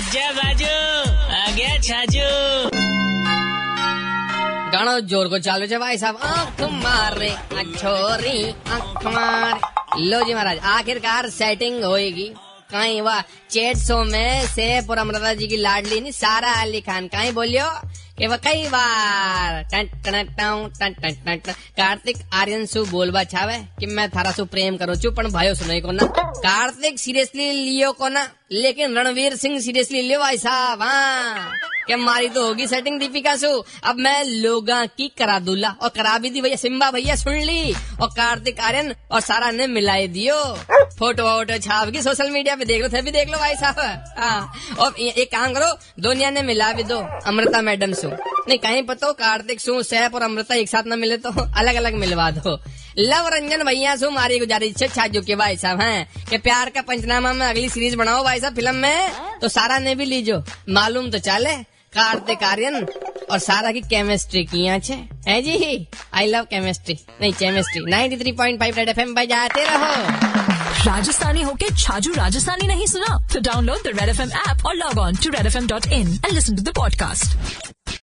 बाजू आ गया छाजू। गाना ज़ोर को चाल छे भाई साहब। आँख मारे छोरी, आँख मारे। लो जी महाराज, आखिरकार सेटिंग होएगी। कहीं वाह चेट शो में से पुरमरदा जी की लाडली नहीं, सारा अली खान, कहीं बोलियो। टन टन टन। कार्तिक आर्यन सु बोलवा छावे कि मैं थारा सु प्रेम करो छू पण भाइयों सुनो को ना कार्तिक सीरियसली लियो को ना लेकिन रणवीर सिंह सीरियसली लियो भाई साहब हाँ कि मारी तो होगी सेटिंग दीपिका सु। अब मैं लोगा की करा दूला और करा भी दी भैया, सिम्बा भैया, सुन ली। और कार्तिक आर्यन और सारा ने मिलाई दियो। फ़ोटो वोटो छाप की सोशल मीडिया पे देख लो थे भी देख लो भाई साहब। हाँ। और एक काम करो, दुनिया ने मिला भी दो, अमृता मैडम सु। नहीं, कहीं पतो कार्तिक सु, सैफ और अमृता एक साथ न मिले तो अलग अलग मिलवा दो। लव रंजन भैया सु मारी गुजारिश है, छाजू के भाई साहब हैं, कि प्यार का पंचनामा में अगली सीरीज़ बनाओ भाई साहब फ़िल्म में। तो सारा ने भी लीजो। मालूम तो चले कार्तिक आर्यन और सारा की केमिस्ट्री की है। है जी? आई लव केमिस्ट्री नहीं केमिस्ट्री 93.5 रेड एफ़ एम बजाते रहो। राजस्थानी होके छाजू राजस्थानी नहीं सुना? तो download the red F M app और log on to red F M dot in and listen to the podcast